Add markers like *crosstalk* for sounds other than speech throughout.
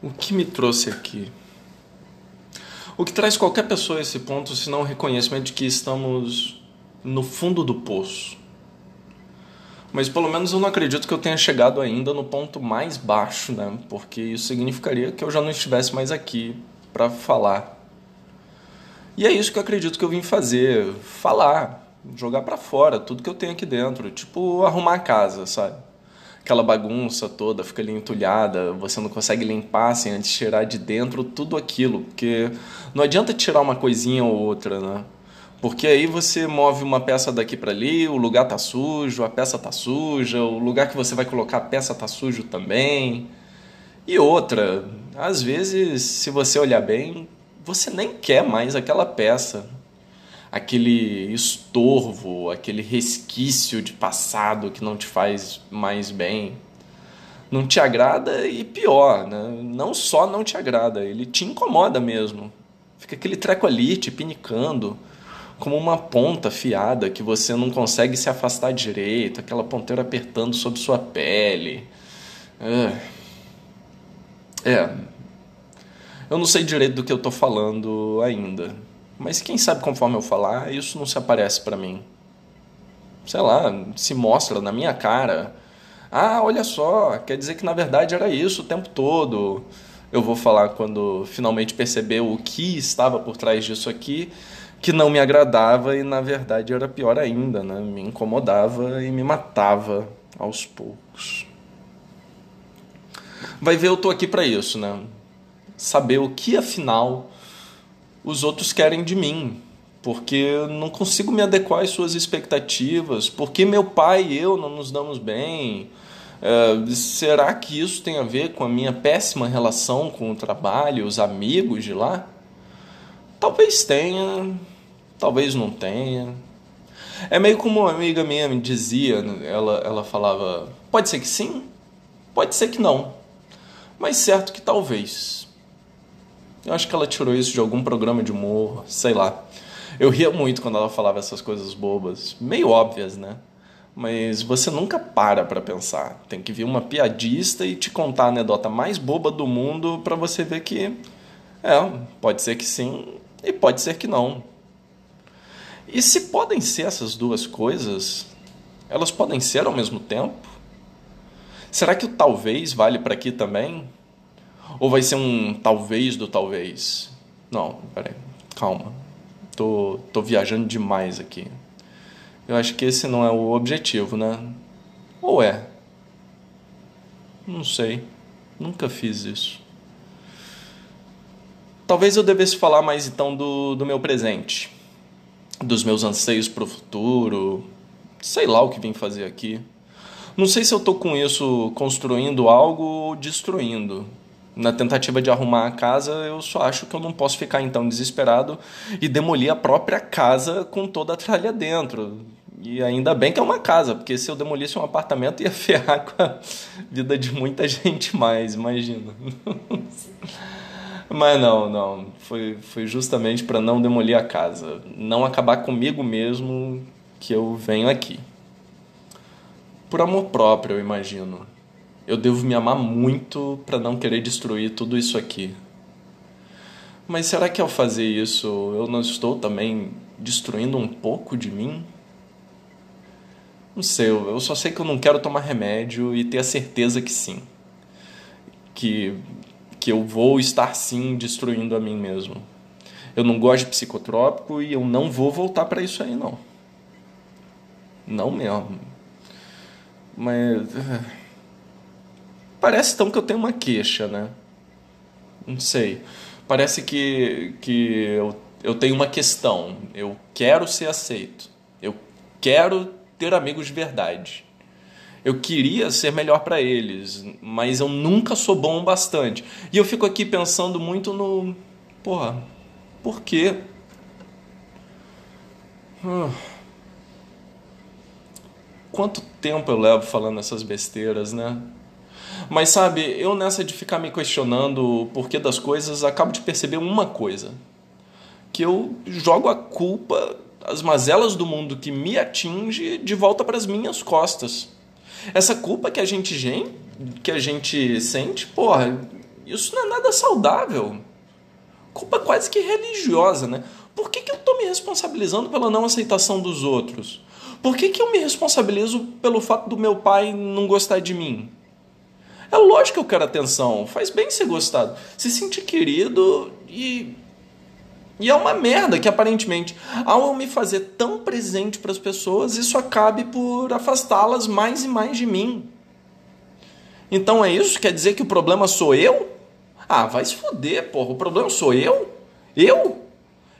O que me trouxe aqui? O que traz qualquer pessoa a esse ponto, se não o reconhecimento de que estamos no fundo do poço. Mas pelo menos eu não acredito que eu tenha chegado ainda no ponto mais baixo, né? Porque isso significaria que eu já não estivesse mais aqui para falar. E é isso que eu acredito que eu vim fazer, falar, jogar para fora tudo que eu tenho aqui dentro, tipo arrumar a casa, sabe? Aquela bagunça toda fica ali entulhada, você não consegue limpar sem antes tirar de dentro tudo aquilo, porque não adianta tirar uma coisinha ou outra, né? Porque aí você move uma peça daqui para ali, o lugar tá sujo, a peça tá suja, o lugar que você vai colocar a peça tá sujo também. E outra, às vezes, se você olhar bem, você nem quer mais aquela peça aquele estorvo, aquele resquício de passado que não te faz mais bem. Não te agrada e pior, né? não só não te agrada, ele te incomoda mesmo. Fica aquele treco ali te pinicando, como uma ponta afiada que você não consegue se afastar direito, aquela ponteira apertando sobre sua pele. É. é. Eu não sei direito do que eu tô falando ainda. Mas quem sabe conforme eu falar, isso não se aparece para mim. Sei lá, se mostra na minha cara. Ah, olha só, quer dizer que na verdade era isso o tempo todo. Eu vou falar quando finalmente perceber o que estava por trás disso aqui, que não me agradava e na verdade era pior ainda, né? Me incomodava e me matava aos poucos. Vai ver, eu tô aqui para isso, né? Saber o que afinal os outros querem de mim, porque não consigo me adequar às suas expectativas, porque meu pai e eu não nos damos bem. Uh, será que isso tem a ver com a minha péssima relação com o trabalho, os amigos de lá? Talvez tenha, talvez não tenha. É meio como uma amiga minha me dizia, ela, ela falava: pode ser que sim, pode ser que não, mas certo que talvez. Eu acho que ela tirou isso de algum programa de humor, sei lá. Eu ria muito quando ela falava essas coisas bobas, meio óbvias, né? Mas você nunca para para pensar. Tem que vir uma piadista e te contar a anedota mais boba do mundo para você ver que é, pode ser que sim e pode ser que não. E se podem ser essas duas coisas, elas podem ser ao mesmo tempo? Será que o talvez vale para aqui também? Ou vai ser um talvez do talvez? Não, peraí, calma. Tô, tô viajando demais aqui. Eu acho que esse não é o objetivo, né? Ou é? Não sei. Nunca fiz isso. Talvez eu devesse falar mais então do, do meu presente, dos meus anseios para o futuro, sei lá o que vim fazer aqui. Não sei se eu tô com isso construindo algo ou destruindo na tentativa de arrumar a casa, eu só acho que eu não posso ficar então desesperado e demolir a própria casa com toda a tralha dentro. E ainda bem que é uma casa, porque se eu demolisse um apartamento *laughs* ia ferrar com a vida de muita gente mais, imagina. Mas não, não. Foi, foi justamente para não demolir a casa, não acabar comigo mesmo que eu venho aqui. Por amor próprio, eu imagino eu devo me amar muito para não querer destruir tudo isso aqui. Mas será que ao fazer isso eu não estou também destruindo um pouco de mim? Não sei, eu só sei que eu não quero tomar remédio e ter a certeza que sim. Que, que eu vou estar sim destruindo a mim mesmo. Eu não gosto de psicotrópico e eu não vou voltar para isso aí, não. Não mesmo. Mas. Parece então que eu tenho uma queixa, né? Não sei. Parece que, que eu, eu tenho uma questão. Eu quero ser aceito. Eu quero ter amigos de verdade. Eu queria ser melhor para eles, mas eu nunca sou bom o bastante. E eu fico aqui pensando muito no. Porra, por quê? Uh. Quanto tempo eu levo falando essas besteiras, né? Mas sabe, eu nessa de ficar me questionando o porquê das coisas, acabo de perceber uma coisa. Que eu jogo a culpa, as mazelas do mundo que me atinge, de volta para as minhas costas. Essa culpa que a gente que a gente sente, porra, Isso não é nada saudável. Culpa quase que religiosa, né? Por que, que eu estou me responsabilizando pela não aceitação dos outros? Por que, que eu me responsabilizo pelo fato do meu pai não gostar de mim? É lógico que eu quero atenção. Faz bem ser gostado. Se sentir querido e. E é uma merda que aparentemente, ao eu me fazer tão presente para as pessoas, isso acabe por afastá-las mais e mais de mim. Então é isso? Quer dizer que o problema sou eu? Ah, vai se foder, porra. O problema sou eu? Eu?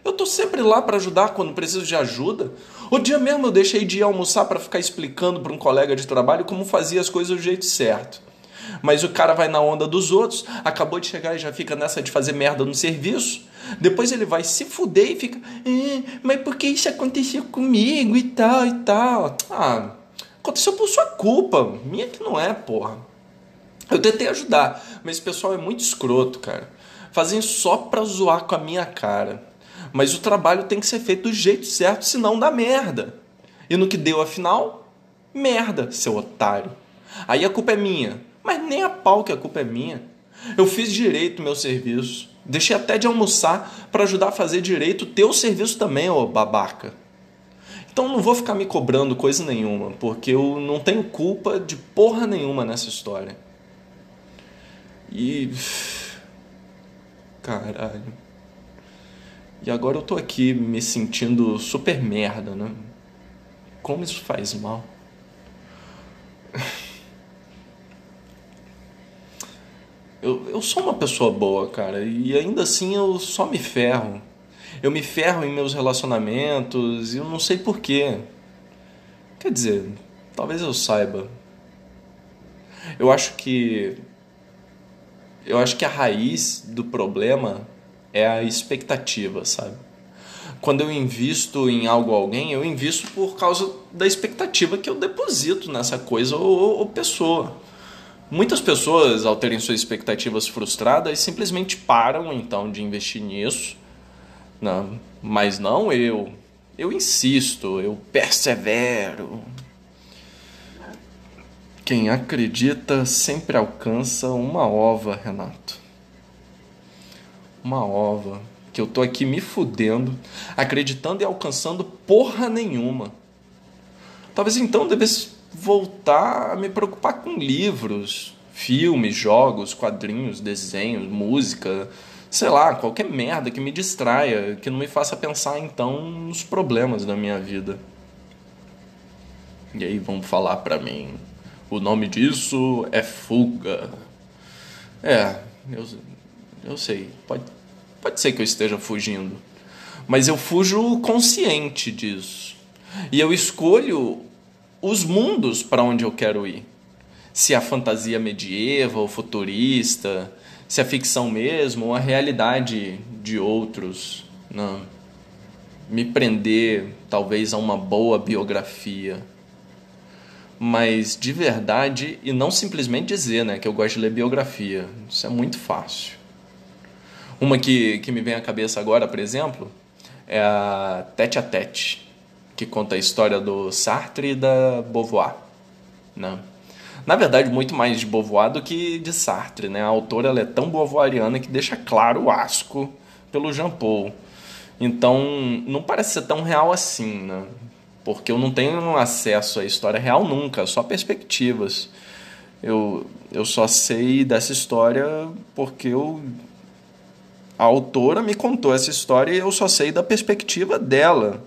Eu tô sempre lá para ajudar quando preciso de ajuda. O dia mesmo eu deixei de ir almoçar para ficar explicando para um colega de trabalho como fazia as coisas do jeito certo. Mas o cara vai na onda dos outros, acabou de chegar e já fica nessa de fazer merda no serviço. Depois ele vai se fuder e fica, eh, mas por que isso aconteceu comigo e tal e tal? Ah, aconteceu por sua culpa, minha que não é, porra. Eu tentei ajudar, mas esse pessoal é muito escroto, cara. Fazem só pra zoar com a minha cara. Mas o trabalho tem que ser feito do jeito certo, senão dá merda. E no que deu afinal? Merda, seu otário. Aí a culpa é minha. Mas nem a pau que a culpa é minha. Eu fiz direito meu serviço. Deixei até de almoçar para ajudar a fazer direito o teu serviço também, ô babaca. Então não vou ficar me cobrando coisa nenhuma, porque eu não tenho culpa de porra nenhuma nessa história. E. Caralho. E agora eu tô aqui me sentindo super merda, né? Como isso faz mal? Eu, eu sou uma pessoa boa, cara, e ainda assim eu só me ferro. Eu me ferro em meus relacionamentos e eu não sei porquê. Quer dizer, talvez eu saiba. Eu acho que. Eu acho que a raiz do problema é a expectativa, sabe? Quando eu invisto em algo ou alguém, eu invisto por causa da expectativa que eu deposito nessa coisa ou, ou pessoa. Muitas pessoas, ao terem suas expectativas frustradas, simplesmente param então de investir nisso. Não, mas não eu. Eu insisto, eu persevero. Quem acredita sempre alcança uma ova, Renato. Uma ova. Que eu tô aqui me fudendo, acreditando e alcançando porra nenhuma. Talvez então devesse voltar a me preocupar com livros, filmes, jogos, quadrinhos, desenhos, música, sei lá, qualquer merda que me distraia, que não me faça pensar então nos problemas da minha vida. E aí vão falar para mim, o nome disso é fuga. É, eu, eu sei, pode, pode ser que eu esteja fugindo, mas eu fujo consciente disso. E eu escolho os mundos para onde eu quero ir. Se a fantasia medieval, futurista, se a ficção mesmo, ou a realidade de outros. Não. Me prender, talvez, a uma boa biografia. Mas de verdade, e não simplesmente dizer né, que eu gosto de ler biografia. Isso é muito fácil. Uma que, que me vem à cabeça agora, por exemplo, é a Tete a Tete que conta a história do Sartre e da Beauvoir. Né? Na verdade, muito mais de Beauvoir do que de Sartre. Né? A autora é tão beauvoiriana que deixa claro o asco pelo Jean Paul. Então, não parece ser tão real assim, né? porque eu não tenho acesso à história real nunca, só perspectivas. Eu, eu só sei dessa história porque eu, a autora me contou essa história e eu só sei da perspectiva dela.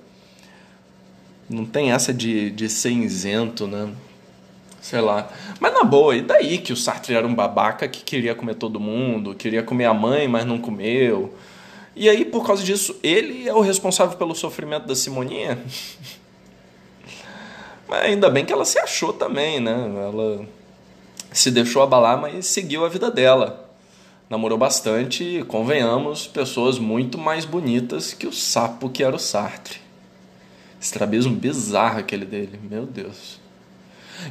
Não tem essa de, de ser isento, né? Sei lá. Mas na boa, e daí que o Sartre era um babaca que queria comer todo mundo, queria comer a mãe, mas não comeu. E aí, por causa disso, ele é o responsável pelo sofrimento da Simoninha? *laughs* mas ainda bem que ela se achou também, né? Ela se deixou abalar, mas seguiu a vida dela. Namorou bastante e, convenhamos, pessoas muito mais bonitas que o sapo que era o Sartre. Estrabismo bizarro aquele dele, meu Deus.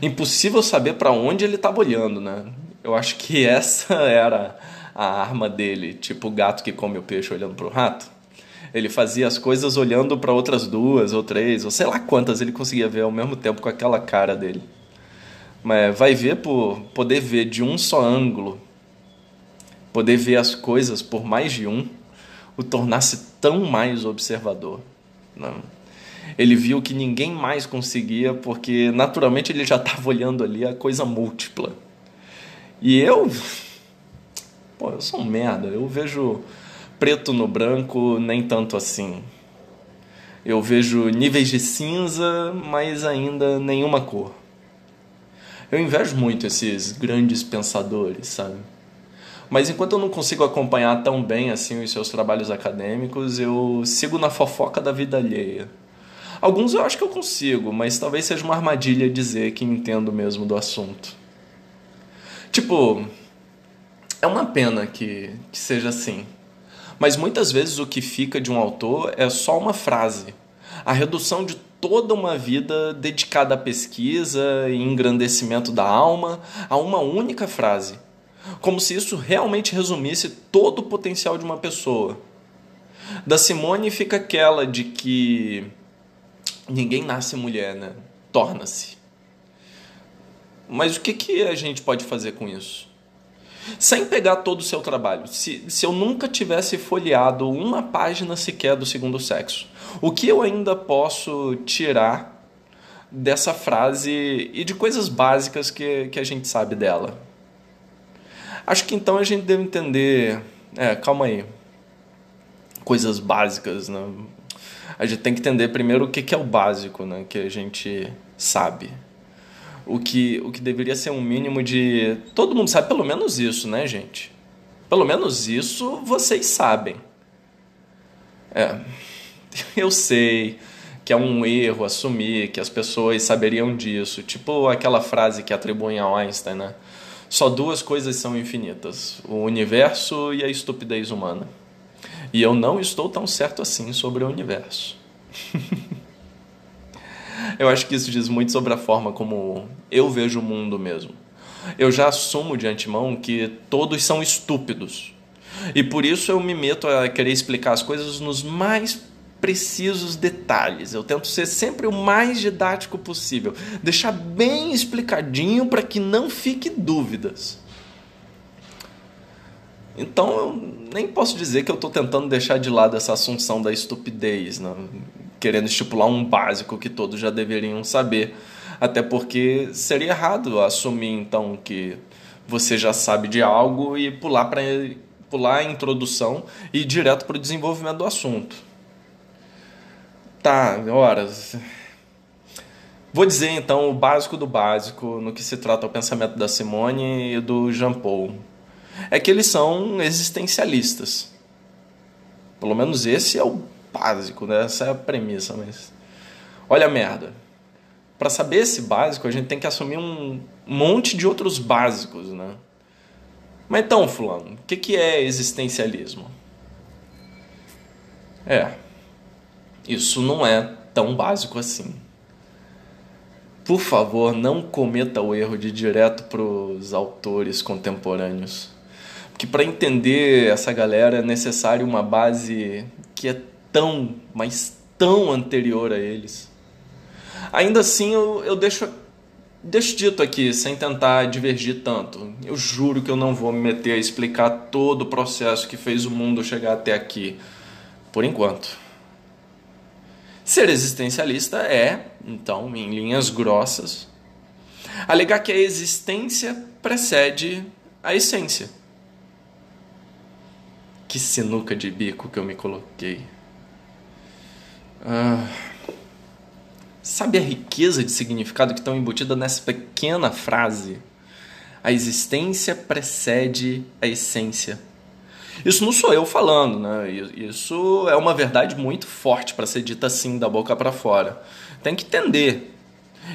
Impossível saber para onde ele estava olhando, né? Eu acho que *laughs* essa era a arma dele, tipo o gato que come o peixe olhando para o rato. Ele fazia as coisas olhando para outras duas ou três, ou sei lá quantas ele conseguia ver ao mesmo tempo com aquela cara dele. Mas vai ver por poder ver de um só ângulo poder ver as coisas por mais de um, o tornasse tão mais observador. Não. Ele viu que ninguém mais conseguia, porque naturalmente ele já estava olhando ali a coisa múltipla. E eu. Pô, eu sou um merda. Eu vejo preto no branco, nem tanto assim. Eu vejo níveis de cinza, mas ainda nenhuma cor. Eu invejo muito esses grandes pensadores, sabe? Mas enquanto eu não consigo acompanhar tão bem assim os seus trabalhos acadêmicos, eu sigo na fofoca da vida alheia. Alguns eu acho que eu consigo, mas talvez seja uma armadilha dizer que entendo mesmo do assunto. Tipo, é uma pena que, que seja assim. Mas muitas vezes o que fica de um autor é só uma frase. A redução de toda uma vida dedicada à pesquisa e engrandecimento da alma a uma única frase. Como se isso realmente resumisse todo o potencial de uma pessoa. Da Simone fica aquela de que ninguém nasce mulher, né? Torna-se. Mas o que, que a gente pode fazer com isso? Sem pegar todo o seu trabalho, se, se eu nunca tivesse folheado uma página sequer do segundo sexo, o que eu ainda posso tirar dessa frase e de coisas básicas que, que a gente sabe dela? Acho que então a gente deve entender. É, calma aí. Coisas básicas, né? A gente tem que entender primeiro o que é o básico, né? Que a gente sabe o que, o que deveria ser um mínimo de. Todo mundo sabe pelo menos isso, né, gente? Pelo menos isso vocês sabem. É. *laughs* Eu sei que é um erro assumir que as pessoas saberiam disso. Tipo aquela frase que atribuem a Einstein, né? Só duas coisas são infinitas: o universo e a estupidez humana. E eu não estou tão certo assim sobre o universo. *laughs* Eu acho que isso diz muito sobre a forma como eu vejo o mundo mesmo. Eu já assumo de antemão que todos são estúpidos. E por isso eu me meto a querer explicar as coisas nos mais precisos detalhes. Eu tento ser sempre o mais didático possível, deixar bem explicadinho para que não fique dúvidas. Então eu nem posso dizer que eu estou tentando deixar de lado essa assunção da estupidez. Né? querendo estipular um básico que todos já deveriam saber. Até porque seria errado assumir então que você já sabe de algo e pular para pular a introdução e ir direto para o desenvolvimento do assunto. Tá, horas. Vou dizer então o básico do básico no que se trata o pensamento da Simone e do Jean Paul. É que eles são existencialistas. Pelo menos esse é o básico, né? Essa é a premissa, mas. Olha a merda. Para saber esse básico, a gente tem que assumir um monte de outros básicos, né? Mas então, Fulano, o que, que é existencialismo? É, isso não é tão básico assim. Por favor, não cometa o erro de ir direto para os autores contemporâneos. Porque para entender essa galera é necessário uma base que é tão, mas tão anterior a eles. Ainda assim, eu, eu deixo, deixo dito aqui, sem tentar divergir tanto. Eu juro que eu não vou me meter a explicar todo o processo que fez o mundo chegar até aqui, por enquanto. Ser existencialista é, então, em linhas grossas, alegar que a existência precede a essência. Que sinuca de bico que eu me coloquei. Ah, sabe a riqueza de significado que estão embutida nessa pequena frase? A existência precede a essência. Isso não sou eu falando, né? Isso é uma verdade muito forte para ser dita assim da boca para fora. Tem que entender.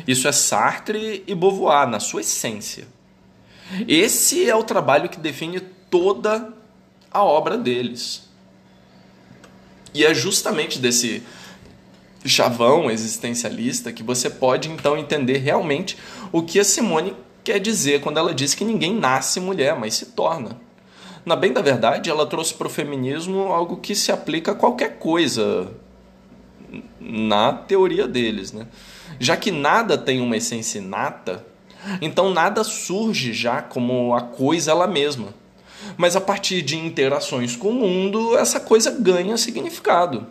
Isso é Sartre e Beauvoir na sua essência. Esse é o trabalho que define toda a obra deles. E é justamente desse chavão existencialista que você pode então entender realmente o que a Simone quer dizer quando ela diz que ninguém nasce mulher, mas se torna. Na bem da verdade, ela trouxe para o feminismo algo que se aplica a qualquer coisa na teoria deles, né? Já que nada tem uma essência inata, então nada surge já como a coisa ela mesma. Mas a partir de interações com o mundo, essa coisa ganha significado.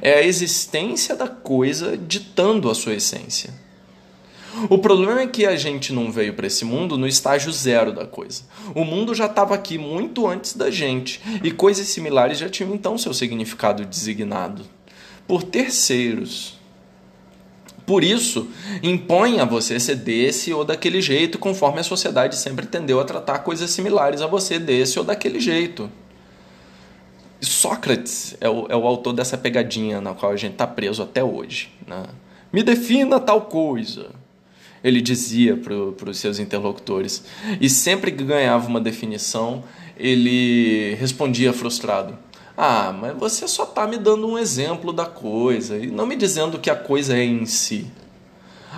É a existência da coisa ditando a sua essência. O problema é que a gente não veio para esse mundo no estágio zero da coisa. O mundo já estava aqui muito antes da gente e coisas similares já tinham então seu significado designado por terceiros. Por isso, impõe a você ser desse ou daquele jeito, conforme a sociedade sempre tendeu a tratar coisas similares a você desse ou daquele jeito. Sócrates é o, é o autor dessa pegadinha na qual a gente está preso até hoje. Né? Me defina tal coisa. Ele dizia para os seus interlocutores. E sempre que ganhava uma definição, ele respondia frustrado: ah, mas você só está me dando um exemplo da coisa e não me dizendo que a coisa é em si.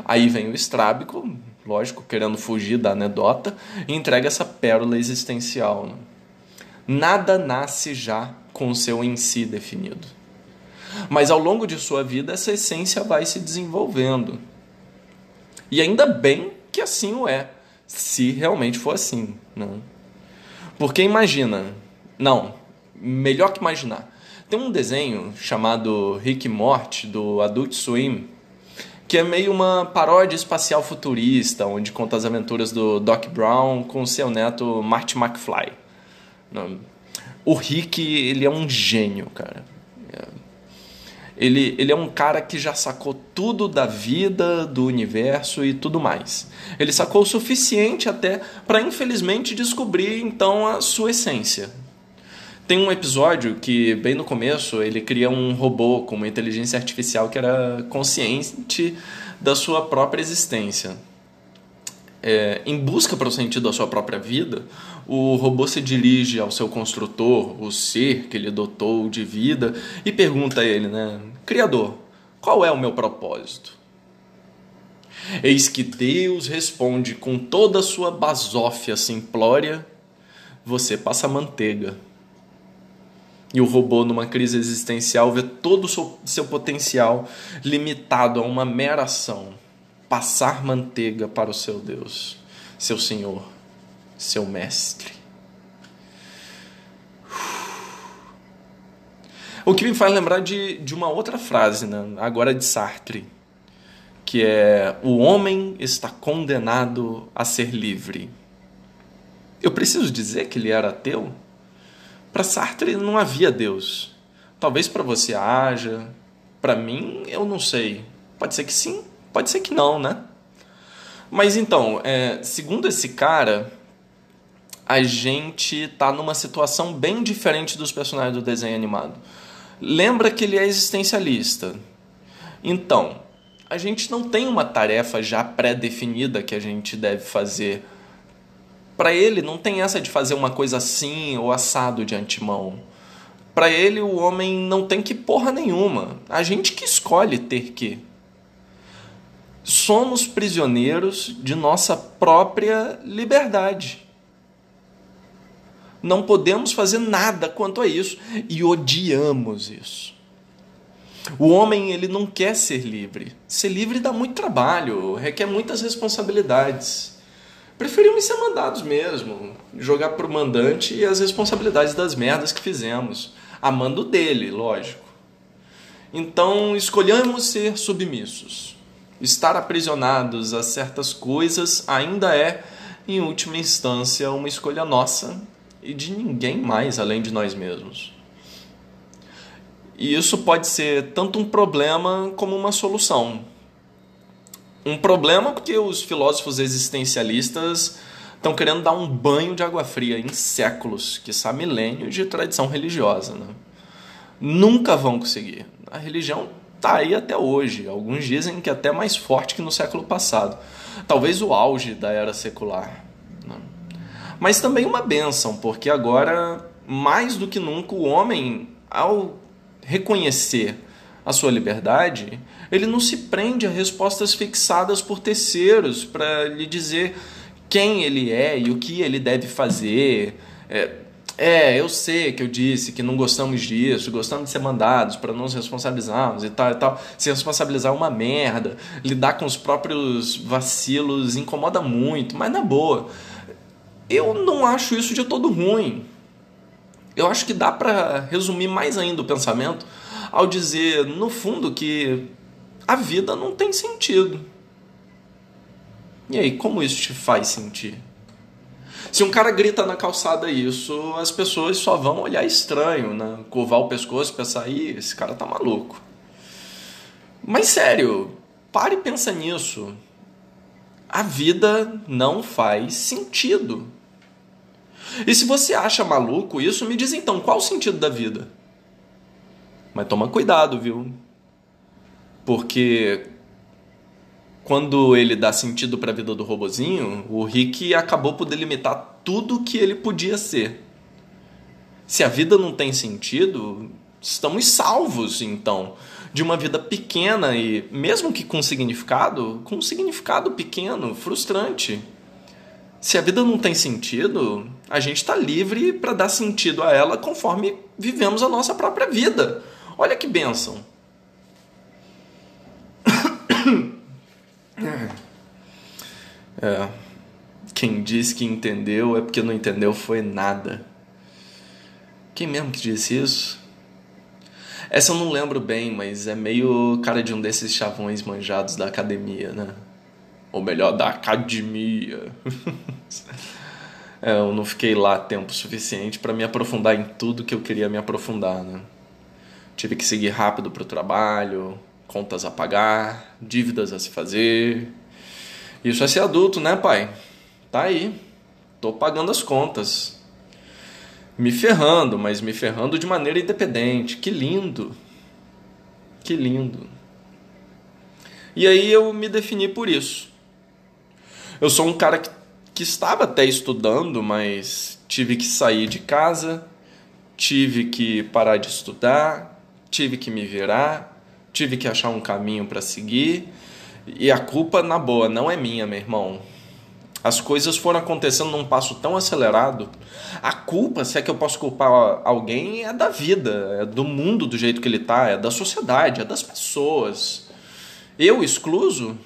Aí vem o estrábico, lógico, querendo fugir da anedota, e entrega essa pérola existencial. Né? Nada nasce já com o seu em si definido. Mas ao longo de sua vida, essa essência vai se desenvolvendo. E ainda bem que assim o é, se realmente for assim. Né? Porque imagina, não, melhor que imaginar. Tem um desenho chamado Rick Morty, do Adult Swim, que é meio uma paródia espacial futurista, onde conta as aventuras do Doc Brown com seu neto Marty McFly. O Rick, ele é um gênio, cara. Ele, ele é um cara que já sacou tudo da vida, do universo e tudo mais. Ele sacou o suficiente até para, infelizmente, descobrir então a sua essência. Tem um episódio que, bem no começo, ele cria um robô com uma inteligência artificial que era consciente da sua própria existência. É, em busca para o sentido da sua própria vida, o robô se dirige ao seu construtor, o ser que ele dotou de vida, e pergunta a ele, né? Criador, qual é o meu propósito? Eis que Deus responde com toda a sua basófia simplória: Você passa manteiga e o robô, numa crise existencial, vê todo o seu, seu potencial limitado a uma mera ação: passar manteiga para o seu Deus, seu Senhor, seu Mestre. O que me faz lembrar de, de uma outra frase, né? agora de Sartre, que é: O homem está condenado a ser livre. Eu preciso dizer que ele era ateu? Para Sartre não havia Deus. Talvez para você haja, para mim eu não sei. Pode ser que sim, pode ser que não, né? Mas então, é, segundo esse cara, a gente está numa situação bem diferente dos personagens do desenho animado. Lembra que ele é existencialista. Então, a gente não tem uma tarefa já pré-definida que a gente deve fazer para ele não tem essa de fazer uma coisa assim ou assado de antemão. Para ele o homem não tem que porra nenhuma. A gente que escolhe ter que. Somos prisioneiros de nossa própria liberdade. Não podemos fazer nada quanto a isso e odiamos isso. O homem ele não quer ser livre. Ser livre dá muito trabalho, requer muitas responsabilidades preferiam ser mandados mesmo, jogar pro mandante e as responsabilidades das merdas que fizemos, amando dele, lógico. Então escolhemos ser submissos. Estar aprisionados a certas coisas ainda é, em última instância, uma escolha nossa e de ninguém mais além de nós mesmos. E isso pode ser tanto um problema como uma solução um problema porque os filósofos existencialistas estão querendo dar um banho de água fria em séculos, que são milênios de tradição religiosa. Né? Nunca vão conseguir. A religião está aí até hoje. Alguns dizem que é até mais forte que no século passado. Talvez o auge da era secular. Né? Mas também uma benção, porque agora, mais do que nunca, o homem, ao reconhecer a sua liberdade, ele não se prende a respostas fixadas por terceiros para lhe dizer quem ele é e o que ele deve fazer. É, é, eu sei que eu disse que não gostamos disso, gostamos de ser mandados para não nos responsabilizarmos e tal e tal. Se responsabilizar é uma merda, lidar com os próprios vacilos incomoda muito, mas na boa. eu não acho isso de todo ruim. Eu acho que dá para resumir mais ainda o pensamento ao dizer, no fundo, que a vida não tem sentido. E aí, como isso te faz sentir? Se um cara grita na calçada isso, as pessoas só vão olhar estranho, né? curvar o pescoço pensar, Ih, esse cara tá maluco. Mas sério, pare e pensa nisso. A vida não faz sentido. E se você acha maluco isso, me diz então, qual o sentido da vida? Mas toma cuidado, viu? Porque quando ele dá sentido para a vida do robozinho, o Rick acabou por delimitar tudo o que ele podia ser. Se a vida não tem sentido, estamos salvos então de uma vida pequena e mesmo que com significado, com um significado pequeno, frustrante. Se a vida não tem sentido, a gente está livre para dar sentido a ela conforme vivemos a nossa própria vida. Olha que bênção. *coughs* É, quem diz que entendeu é porque não entendeu foi nada. Quem mesmo que disse isso? Essa eu não lembro bem, mas é meio cara de um desses chavões manjados da academia, né? Ou melhor, da academia. *laughs* é, eu não fiquei lá tempo suficiente para me aprofundar em tudo que eu queria me aprofundar, né? Tive que seguir rápido para o trabalho, contas a pagar, dívidas a se fazer. Isso é ser adulto, né, pai? Tá aí. Tô pagando as contas. Me ferrando, mas me ferrando de maneira independente. Que lindo. Que lindo. E aí eu me defini por isso. Eu sou um cara que, que estava até estudando, mas tive que sair de casa, tive que parar de estudar, tive que me virar, tive que achar um caminho para seguir. E a culpa, na boa, não é minha, meu irmão. As coisas foram acontecendo num passo tão acelerado. A culpa, se é que eu posso culpar alguém, é da vida, é do mundo do jeito que ele tá, é da sociedade, é das pessoas. Eu excluso?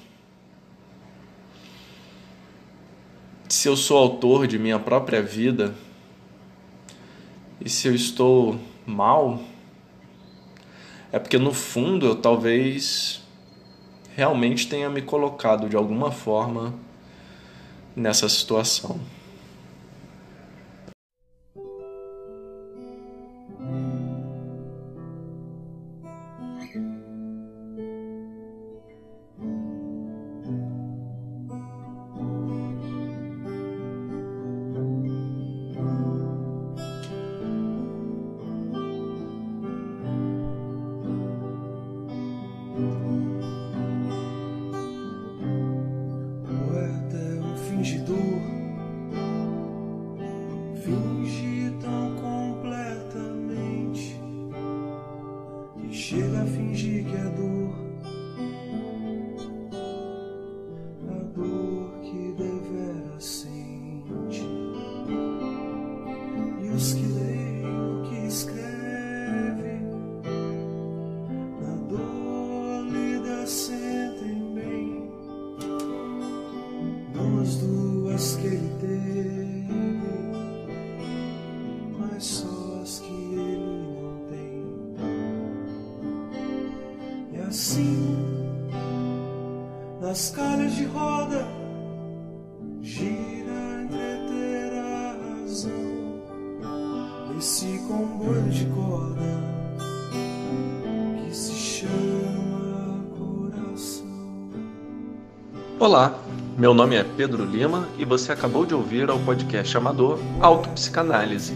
Se eu sou autor de minha própria vida e se eu estou mal, é porque no fundo eu talvez realmente tenha me colocado de alguma forma nessa situação. Olá, meu nome é Pedro Lima e você acabou de ouvir ao podcast amador Autopsicanálise.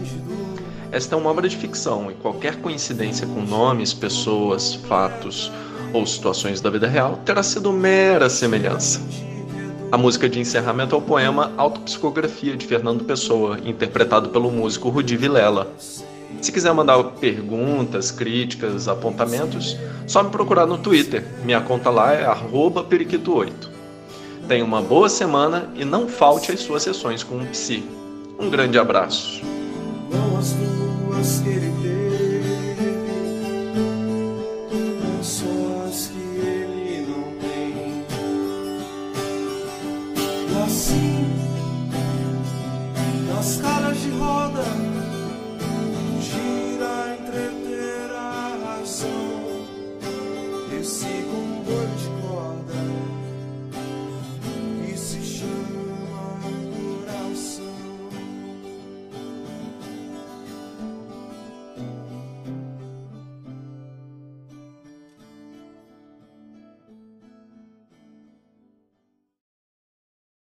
Esta é uma obra de ficção e qualquer coincidência com nomes, pessoas, fatos ou situações da vida real terá sido mera semelhança. A música de encerramento é o poema Autopsicografia de Fernando Pessoa, interpretado pelo músico Rudi Vilela. Se quiser mandar perguntas, críticas, apontamentos, só me procurar no Twitter. Minha conta lá é periquito8. Tenha uma boa semana e não falte às suas sessões com o Psi. Um grande abraço.